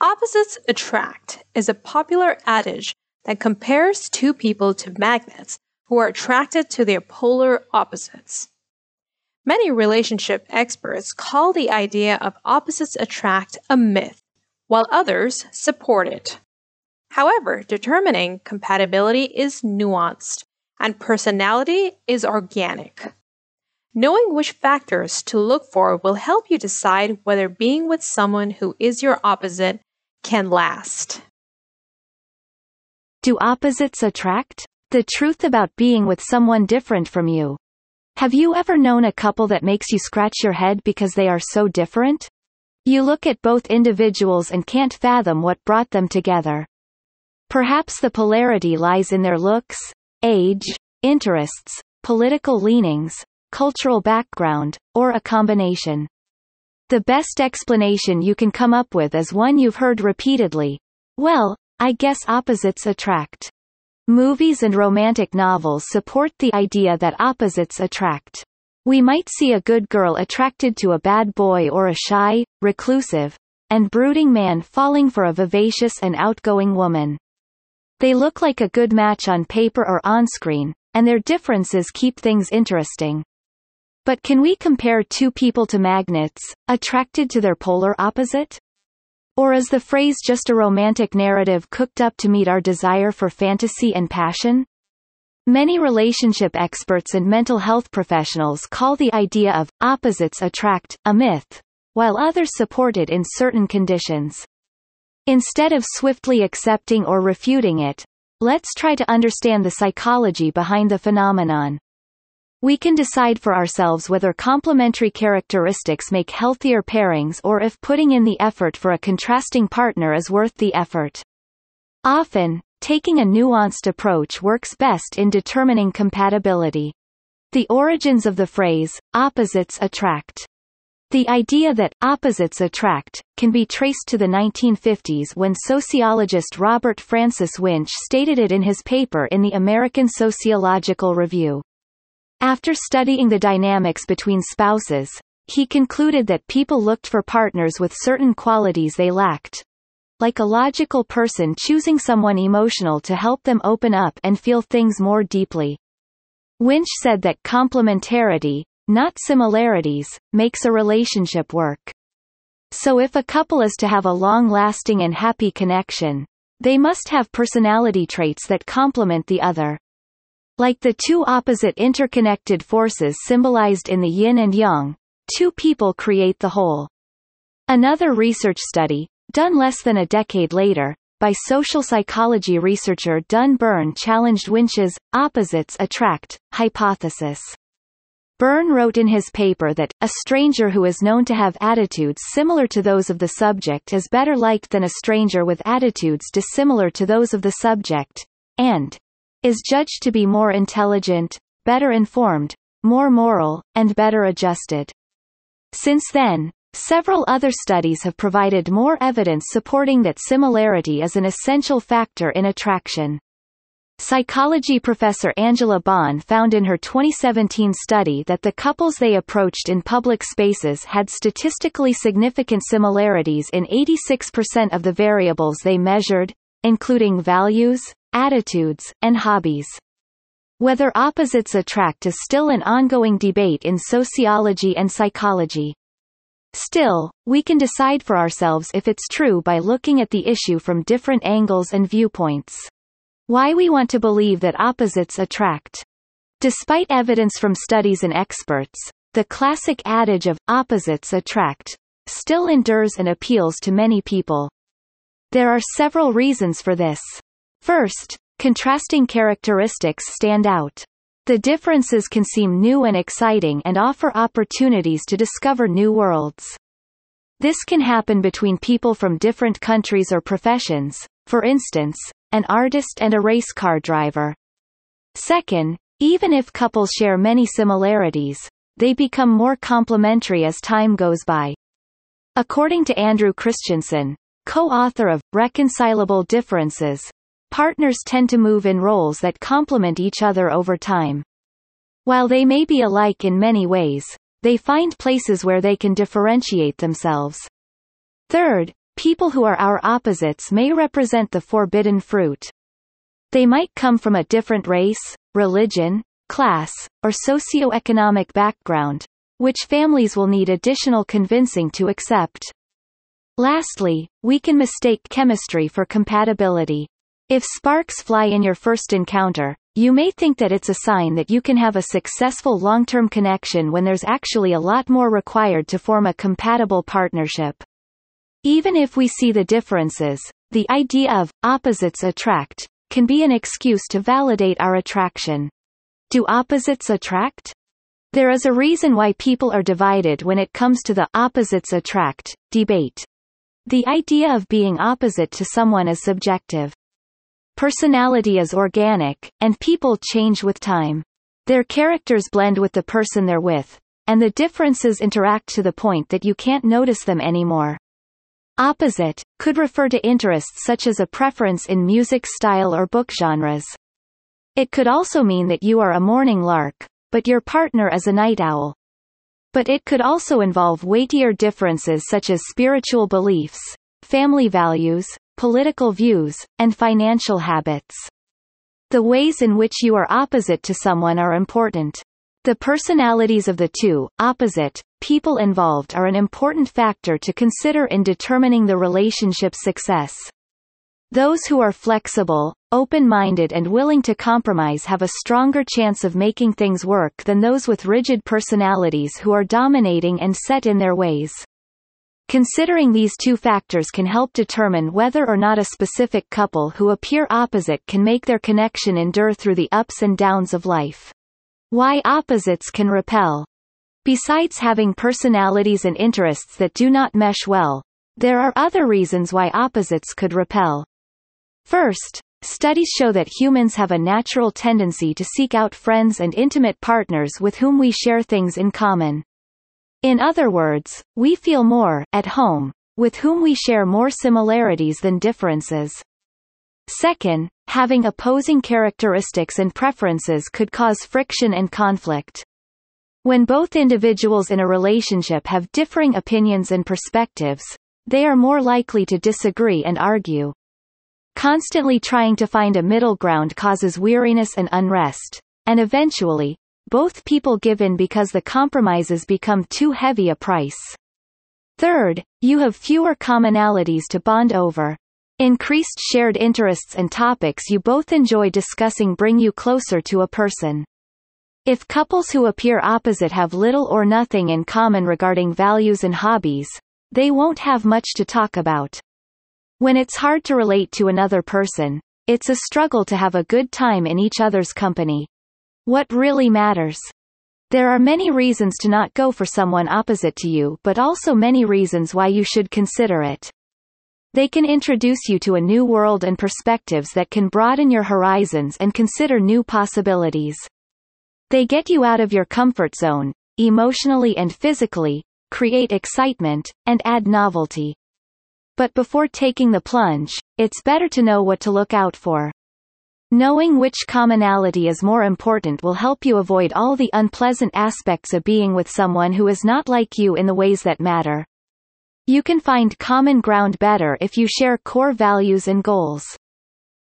Opposites attract is a popular adage that compares two people to magnets who are attracted to their polar opposites. Many relationship experts call the idea of opposites attract a myth, while others support it. However, determining compatibility is nuanced and personality is organic. Knowing which factors to look for will help you decide whether being with someone who is your opposite can last. Do opposites attract? The truth about being with someone different from you. Have you ever known a couple that makes you scratch your head because they are so different? You look at both individuals and can't fathom what brought them together. Perhaps the polarity lies in their looks, age, interests, political leanings, cultural background, or a combination. The best explanation you can come up with is one you've heard repeatedly. Well, I guess opposites attract. Movies and romantic novels support the idea that opposites attract. We might see a good girl attracted to a bad boy or a shy, reclusive, and brooding man falling for a vivacious and outgoing woman. They look like a good match on paper or on screen, and their differences keep things interesting. But can we compare two people to magnets, attracted to their polar opposite? Or is the phrase just a romantic narrative cooked up to meet our desire for fantasy and passion? Many relationship experts and mental health professionals call the idea of opposites attract a myth, while others support it in certain conditions. Instead of swiftly accepting or refuting it, let's try to understand the psychology behind the phenomenon. We can decide for ourselves whether complementary characteristics make healthier pairings or if putting in the effort for a contrasting partner is worth the effort. Often, taking a nuanced approach works best in determining compatibility. The origins of the phrase, opposites attract. The idea that opposites attract can be traced to the 1950s when sociologist Robert Francis Winch stated it in his paper in the American Sociological Review. After studying the dynamics between spouses, he concluded that people looked for partners with certain qualities they lacked. Like a logical person choosing someone emotional to help them open up and feel things more deeply. Winch said that complementarity, not similarities, makes a relationship work. So if a couple is to have a long-lasting and happy connection, they must have personality traits that complement the other. Like the two opposite interconnected forces symbolized in the yin and yang, two people create the whole. Another research study, done less than a decade later, by social psychology researcher Donn Byrne challenged Winch's opposites attract hypothesis. Byrne wrote in his paper that, a stranger who is known to have attitudes similar to those of the subject is better liked than a stranger with attitudes dissimilar to those of the subject, and is judged to be more intelligent, better informed, more moral, and better adjusted. Since then, several other studies have provided more evidence supporting that similarity is an essential factor in attraction. Psychology professor Angela Bahns found in her 2017 study that the couples they approached in public spaces had statistically significant similarities in 86% of the variables they measured, including values, attitudes, and hobbies. Whether opposites attract is still an ongoing debate in sociology and psychology. Still, we can decide for ourselves if it's true by looking at the issue from different angles and viewpoints. Why we want to believe that opposites attract. Despite evidence from studies and experts, the classic adage of opposites attract still endures and appeals to many people. There are several reasons for this. First, contrasting characteristics stand out. The differences can seem new and exciting and offer opportunities to discover new worlds. This can happen between people from different countries or professions, for instance, an artist and a race car driver. Second, even if couples share many similarities, they become more complementary as time goes by. According to Andrew Christensen, co-author of Reconcilable Differences, partners tend to move in roles that complement each other over time. While they may be alike in many ways, they find places where they can differentiate themselves. Third, people who are our opposites may represent the forbidden fruit. They might come from a different race, religion, class, or socio-economic background, which families will need additional convincing to accept. Lastly, we can mistake chemistry for compatibility. If sparks fly in your first encounter, you may think that it's a sign that you can have a successful long-term connection when there's actually a lot more required to form a compatible partnership. Even if we see the differences, the idea of opposites attract can be an excuse to validate our attraction. Do opposites attract? There is a reason why people are divided when it comes to the opposites attract debate. The idea of being opposite to someone is subjective. Personality is organic, and people change with time. Their characters blend with the person they're with, and the differences interact to the point that you can't notice them anymore. Opposite, could refer to interests such as a preference in music style or book genres. It could also mean that you are a morning lark, but your partner is a night owl. But it could also involve weightier differences such as spiritual beliefs, family values, political views, and financial habits. The ways in which you are opposite to someone are important. The personalities of the two, opposite, people involved are an important factor to consider in determining the relationship's success. Those who are flexible, open-minded and willing to compromise have a stronger chance of making things work than those with rigid personalities who are dominating and set in their ways. Considering these two factors can help determine whether or not a specific couple who appear opposite can make their connection endure through the ups and downs of life. Why opposites can repel. Besides having personalities and interests that do not mesh well, there are other reasons why opposites could repel. First, studies show that humans have a natural tendency to seek out friends and intimate partners with whom we share things in common. In other words, we feel more at home with whom we share more similarities than differences. Second, having opposing characteristics and preferences could cause friction and conflict. When both individuals in a relationship have differing opinions and perspectives, they are more likely to disagree and argue. Constantly trying to find a middle ground causes weariness and unrest, and eventually, both people give in because the compromises become too heavy a price. Third, you have fewer commonalities to bond over. Increased shared interests and topics you both enjoy discussing bring you closer to a person. If couples who appear opposite have little or nothing in common regarding values and hobbies, they won't have much to talk about. When it's hard to relate to another person, it's a struggle to have a good time in each other's company. What really matters? There are many reasons to not go for someone opposite to you but also many reasons why you should consider it. They can introduce you to a new world and perspectives that can broaden your horizons and consider new possibilities. They get you out of your comfort zone, emotionally and physically, create excitement, and add novelty. But before taking the plunge, it's better to know what to look out for. Knowing which commonality is more important will help you avoid all the unpleasant aspects of being with someone who is not like you in the ways that matter. You can find common ground better if you share core values and goals.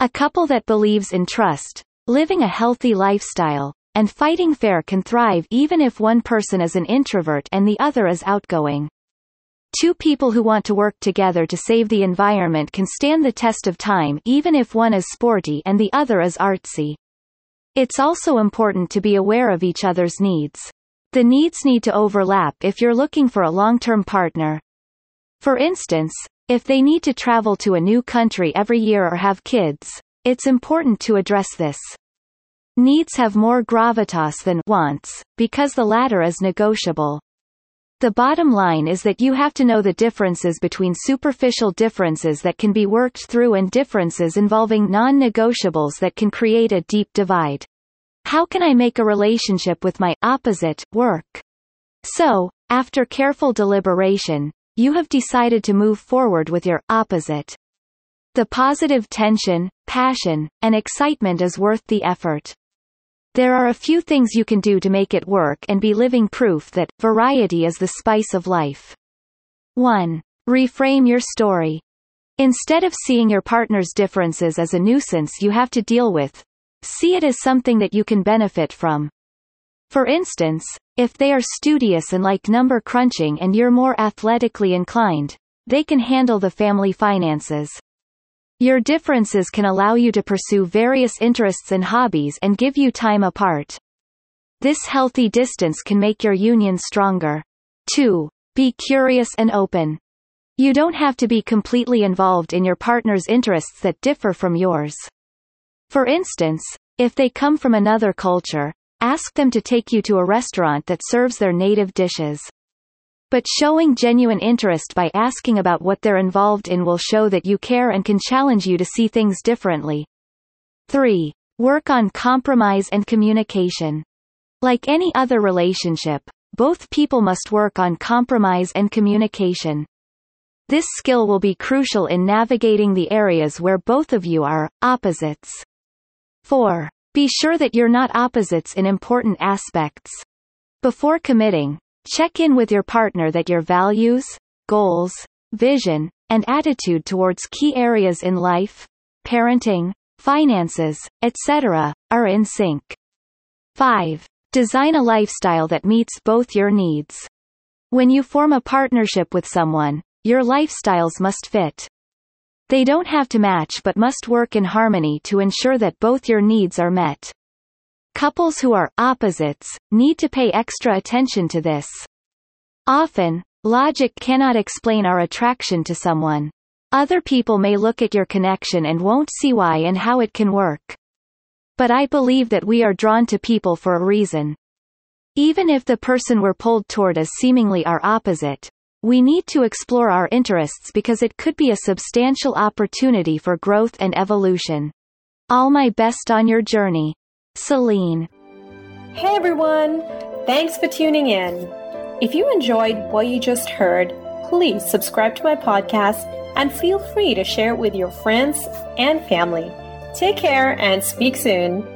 A couple that believes in trust, living a healthy lifestyle, and fighting fair can thrive even if one person is an introvert and the other is outgoing. Two people who want to work together to save the environment can stand the test of time even if one is sporty and the other is artsy. It's also important to be aware of each other's needs. The needs need to overlap if you're looking for a long-term partner. For instance, if they need to travel to a new country every year or have kids, it's important to address this. Needs have more gravitas than wants, because the latter is negotiable. The bottom line is that you have to know the differences between superficial differences that can be worked through and differences involving non-negotiables that can create a deep divide. How can I make a relationship with my opposite work? So, after careful deliberation, you have decided to move forward with your opposite. The positive tension, passion, and excitement is worth the effort. There are a few things you can do to make it work and be living proof that variety is the spice of life. 1. Reframe your story. Instead of seeing your partner's differences as a nuisance you have to deal with, see it as something that you can benefit from. For instance, if they are studious and like number crunching and you're more athletically inclined, they can handle the family finances. Your differences can allow you to pursue various interests and hobbies and give you time apart. This healthy distance can make your union stronger. 2. Be curious and open. You don't have to be completely involved in your partner's interests that differ from yours. For instance, if they come from another culture, ask them to take you to a restaurant that serves their native dishes. But showing genuine interest by asking about what they're involved in will show that you care and can challenge you to see things differently. 3. Work on compromise and communication. Like any other relationship, both people must work on compromise and communication. This skill will be crucial in navigating the areas where both of you are opposites. 4. Be sure that you're not opposites in important aspects. Before committing, Check in with your partner that your values, goals, vision, and attitude towards key areas in life, parenting, finances, etc., are in sync. 5. Design a lifestyle that meets both your needs. When you form a partnership with someone, your lifestyles must fit. They don't have to match but must work in harmony to ensure that both your needs are met. Couples who are opposites need to pay extra attention to this. Often, logic cannot explain our attraction to someone. Other people may look at your connection and won't see why and how it can work. But I believe that we are drawn to people for a reason. Even if the person we're pulled toward is seemingly our opposite, we need to explore our interests because it could be a substantial opportunity for growth and evolution. All my best on your journey. Celine. Hey everyone! Thanks for tuning in. If you enjoyed what you just heard, please subscribe to my podcast and feel free to share it with your friends and family. Take care and speak soon.